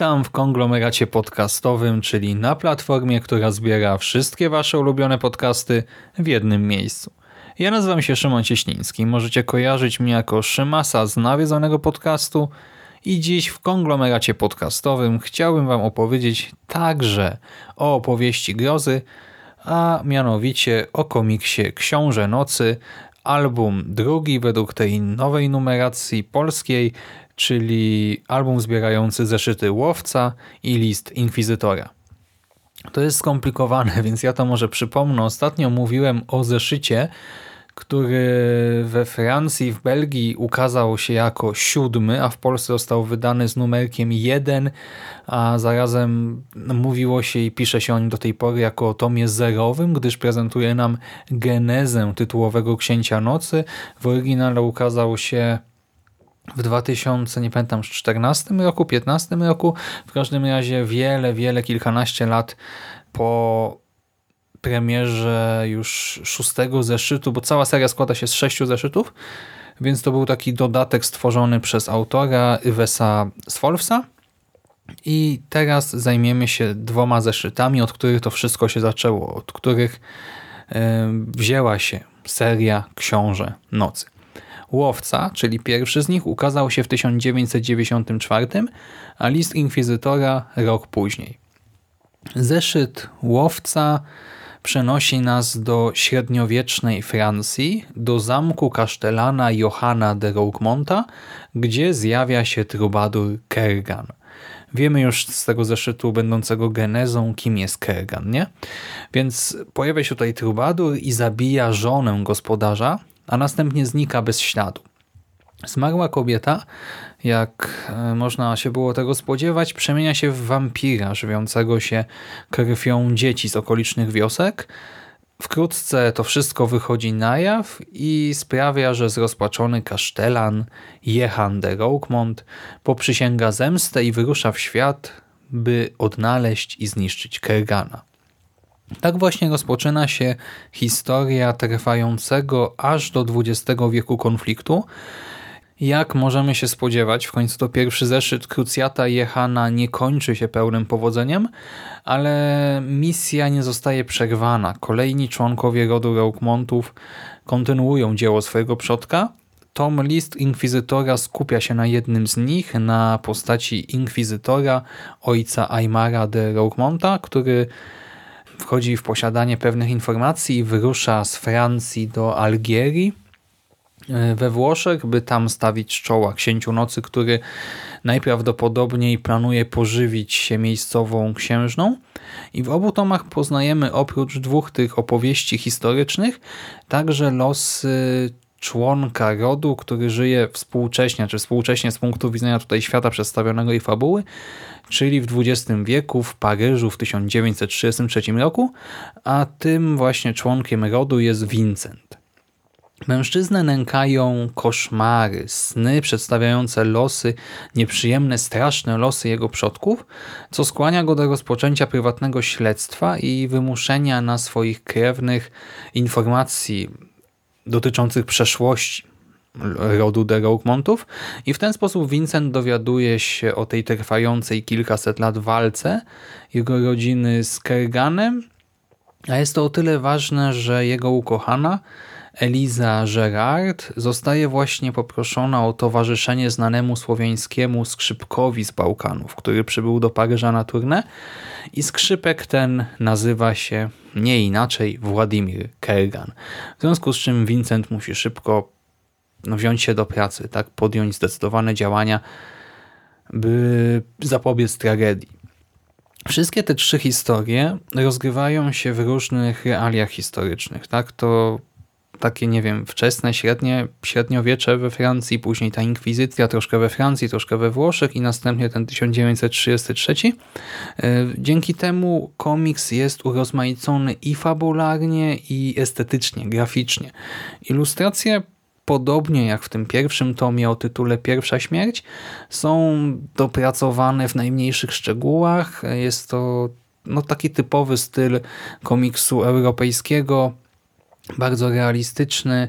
Witam w konglomeracie podcastowym, czyli na platformie, która zbiera wszystkie Wasze ulubione podcasty w jednym miejscu. Ja nazywam się Szymon Cieśliński. Możecie kojarzyć mnie jako Szymasa z nawiedzonego podcastu i dziś w konglomeracie podcastowym chciałbym Wam opowiedzieć także o opowieści grozy, a mianowicie o komiksie Książę Nocy, album drugi według tej nowej numeracji polskiej, czyli album zbierający zeszyty Łowca i list Inkwizytora. To jest skomplikowane, więc ja to może przypomnę. Ostatnio mówiłem o zeszycie, który we Francji, w Belgii ukazał się jako siódmy, a w Polsce został wydany z numerkiem 1, a zarazem mówiło się i pisze się o nim do tej pory jako o tomie zerowym, gdyż prezentuje nam genezę tytułowego Księcia Nocy. W oryginale ukazał się w 2000, nie pamiętam, 14 roku, 15 roku, w każdym razie wiele, wiele, kilkanaście lat po premierze już szóstego zeszytu, bo cała seria składa się z sześciu zeszytów, więc to był taki dodatek stworzony przez autora Ivesa Svolfsa i teraz zajmiemy się dwoma zeszytami, od których to wszystko się zaczęło, od których wzięła się seria Książę Nocy. Łowca, czyli pierwszy z nich, ukazał się w 1994, a List Inkwizytora rok później. Zeszyt Łowca przenosi nas do średniowiecznej Francji, do zamku kasztelana Johanna de Roquemonta, gdzie zjawia się trubadur Kergan. Wiemy już z tego zeszytu będącego genezą, kim jest Kergan, nie? Więc pojawia się tutaj trubadur i zabija żonę gospodarza, a następnie znika bez śladu. Zmarła kobieta, jak e, można się było tego spodziewać, przemienia się w wampira żywiącego się krwią dzieci z okolicznych wiosek. Wkrótce to wszystko wychodzi na jaw i sprawia, że zrozpaczony kasztelan Jehan de Roquemont poprzysięga zemstę i wyrusza w świat, by odnaleźć i zniszczyć Kergana. Tak właśnie rozpoczyna się historia trwającego aż do XX wieku konfliktu. Jak możemy się spodziewać, w końcu to pierwszy zeszyt Krucjata Jehana nie kończy się pełnym powodzeniem, ale misja nie zostaje przerwana. Kolejni członkowie rodu Roukmontów kontynuują dzieło swojego przodka. Tom List Inkwizytora skupia się na jednym z nich, na postaci Inkwizytora, ojca Aymara de Roukmonta, który wchodzi w posiadanie pewnych informacji i wyrusza z Francji do Algierii e, we Włoszech, by tam stawić czoła księciu nocy, który najprawdopodobniej planuje pożywić się miejscową księżną. I w obu tomach poznajemy oprócz dwóch tych opowieści historycznych także losy członka rodu, który żyje współcześnie, czy współcześnie z punktu widzenia tutaj świata przedstawionego i fabuły, czyli w XX wieku w Paryżu w 1933 roku, a tym właśnie członkiem rodu jest Vincent. Mężczyznę nękają koszmary, sny przedstawiające losy, nieprzyjemne, straszne losy jego przodków, co skłania go do rozpoczęcia prywatnego śledztwa i wymuszenia na swoich krewnych informacji dotyczących przeszłości rodu de Roquemontów. I w ten sposób Vincent dowiaduje się o tej trwającej kilkaset lat walce jego rodziny z Kerganem, a jest to o tyle ważne, że jego ukochana Eliza Gerard zostaje właśnie poproszona o towarzyszenie znanemu słowiańskiemu skrzypkowi z Bałkanów, który przybył do Paryża na turnę i skrzypek ten nazywa się nie inaczej Władimir Kergan. W związku z czym Vincent musi szybko no, wziąć się do pracy, tak podjąć zdecydowane działania, by zapobiec tragedii. Wszystkie te trzy historie rozgrywają się w różnych realiach historycznych. Tak? To takie, nie wiem, wczesne, średnie, średniowiecze we Francji, później ta inkwizycja, troszkę we Francji, troszkę we Włoszech i następnie ten 1933. E, Dzięki temu komiks jest urozmaicony i fabularnie, i estetycznie, graficznie. Ilustracje podobnie jak w tym pierwszym tomie o tytule Pierwsza Śmierć, są dopracowane w najmniejszych szczegółach. Jest to no, taki typowy styl komiksu europejskiego, bardzo realistyczny.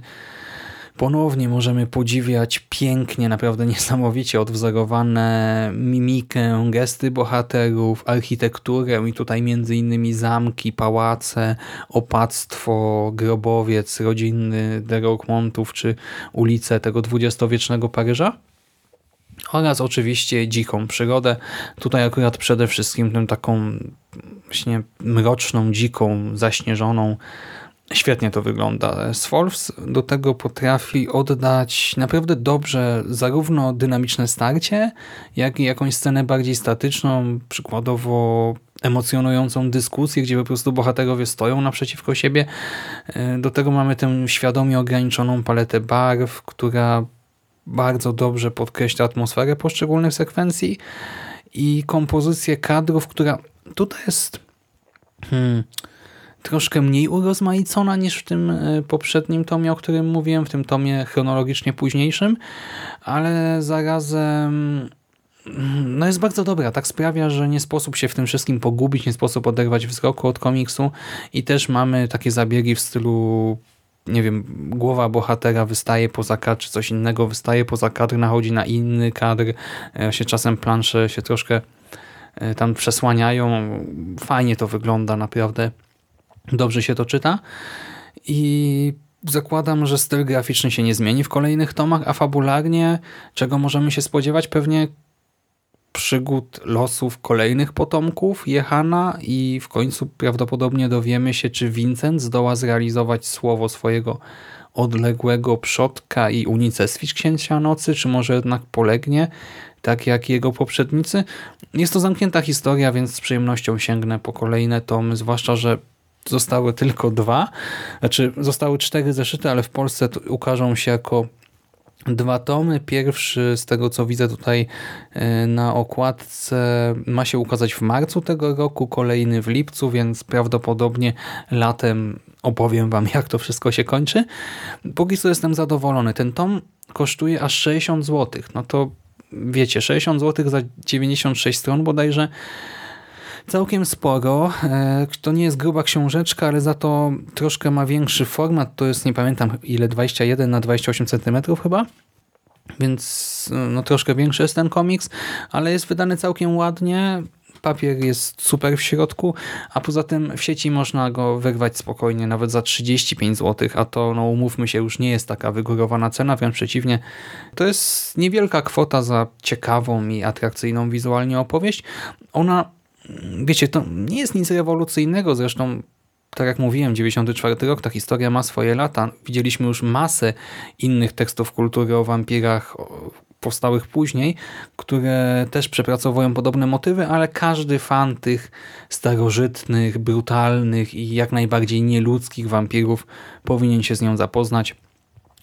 Ponownie możemy podziwiać pięknie, naprawdę niesamowicie odwzorowane mimikę, gesty bohaterów, architekturę i tutaj między innymi zamki, pałace, opactwo, grobowiec rodzinny de czy ulice tego dwudziestowiecznego Paryża oraz oczywiście dziką przyrodę. Tutaj akurat przede wszystkim tę taką właśnie mroczną, dziką, zaśnieżoną Świetnie to wygląda. Svolfs do tego potrafi oddać naprawdę dobrze zarówno dynamiczne starcie, jak i jakąś scenę bardziej statyczną, przykładowo emocjonującą dyskusję, gdzie po prostu bohaterowie stoją naprzeciwko siebie. Do tego mamy tę świadomie ograniczoną paletę barw, która bardzo dobrze podkreśla atmosferę poszczególnych sekwencji i kompozycję kadrów, która tutaj jest... Hmm, troszkę mniej urozmaicona niż w tym e, poprzednim tomie, o którym mówiłem, w tym tomie chronologicznie późniejszym, ale zarazem mm, no jest bardzo dobra. Tak sprawia, że nie sposób się w tym wszystkim pogubić, nie sposób oderwać wzroku od komiksu i też mamy takie zabiegi w stylu nie wiem, głowa bohatera wystaje poza kadr, czy coś innego wystaje poza kadr, nachodzi na inny kadr, e, się czasem plansze się troszkę e, tam przesłaniają. Fajnie to wygląda, naprawdę dobrze się to czyta i zakładam, że styl graficzny się nie zmieni w kolejnych tomach, a fabularnie czego możemy się spodziewać? Pewnie przygód losów kolejnych potomków Jehana i w końcu prawdopodobnie dowiemy się, czy Vincent zdoła zrealizować słowo swojego odległego przodka i unicestwić Księcia Nocy, czy może jednak polegnie, tak jak jego poprzednicy. Jest to zamknięta historia, więc z przyjemnością sięgnę po kolejne tomy, zwłaszcza, że zostały tylko dwa. Znaczy, zostały cztery zeszyty, ale w Polsce ukażą się jako dwa tomy. Pierwszy, z tego co widzę tutaj e, na okładce, ma się ukazać w marcu tego roku, kolejny w lipcu, więc prawdopodobnie latem opowiem wam, jak to wszystko się kończy. Póki co jestem zadowolony. Ten tom kosztuje aż 60 zł. No to wiecie, 60 zł za 96 stron bodajże całkiem sporo. E, to nie jest gruba książeczka, ale za to troszkę ma większy format. To jest, nie pamiętam ile, 21 na 28 cm chyba. Więc no, troszkę większy jest ten komiks, ale jest wydany całkiem ładnie. Papier jest super w środku, a poza tym w sieci można go wyrwać spokojnie, nawet za 35 zł, a to, no umówmy się, już nie jest taka wygórowana cena, wręcz przeciwnie. To jest niewielka kwota za ciekawą i atrakcyjną wizualnie opowieść. Ona wiecie, to nie jest nic rewolucyjnego, zresztą tak jak mówiłem, 94 rok, ta historia ma swoje lata. Widzieliśmy już masę innych tekstów kultury o wampirach powstałych później, które też przepracowują podobne motywy, ale każdy fan tych starożytnych, brutalnych i jak najbardziej nieludzkich wampirów powinien się z nią zapoznać.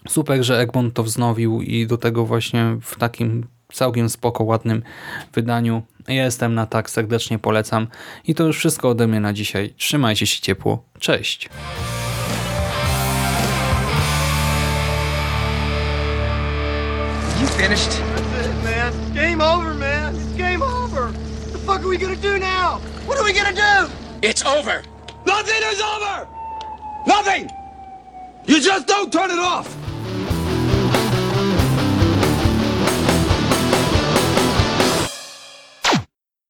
Super, że Egmont to wznowił i do tego właśnie w takim całkiem spoko, ładnym wydaniu. Ja jestem na tak, serdecznie polecam. I to już wszystko ode mnie na dzisiaj. Trzymajcie się ciepło. Cześć! You finished? That's it, man. Game over, man. It's game over. What the fuck are we gonna do now? What are we gonna do? It's over. Nothing is over! Nothing! You just don't turn it off!